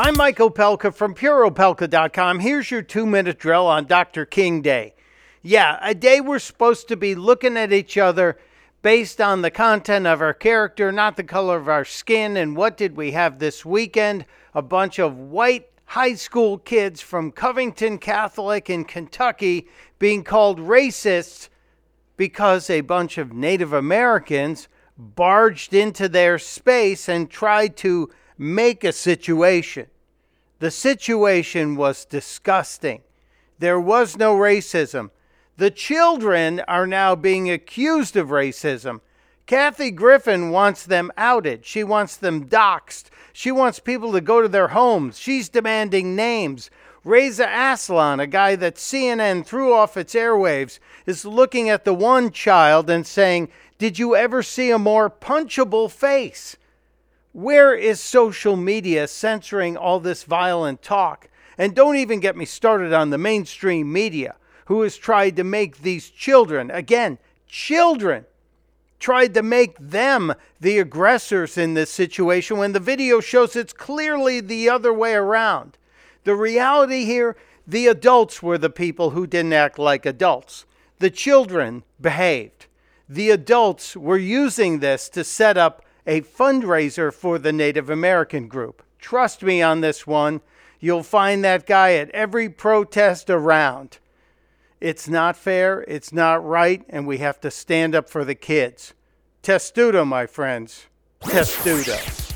I'm Mike Opelka from PureOpelka.com. Here's your two minute drill on Dr. King Day. Yeah, a day we're supposed to be looking at each other based on the content of our character, not the color of our skin. And what did we have this weekend? A bunch of white high school kids from Covington Catholic in Kentucky being called racists because a bunch of Native Americans barged into their space and tried to make a situation. The situation was disgusting. There was no racism. The children are now being accused of racism. Kathy Griffin wants them outed. She wants them doxxed. She wants people to go to their homes. She's demanding names. Reza Aslan, a guy that CNN threw off its airwaves, is looking at the one child and saying, Did you ever see a more punchable face? Where is social media censoring all this violent talk? And don't even get me started on the mainstream media, who has tried to make these children, again, children, tried to make them the aggressors in this situation when the video shows it's clearly the other way around. The reality here the adults were the people who didn't act like adults, the children behaved. The adults were using this to set up a fundraiser for the Native American group. Trust me on this one. You'll find that guy at every protest around. It's not fair, it's not right, and we have to stand up for the kids. Testudo, my friends. Testudo.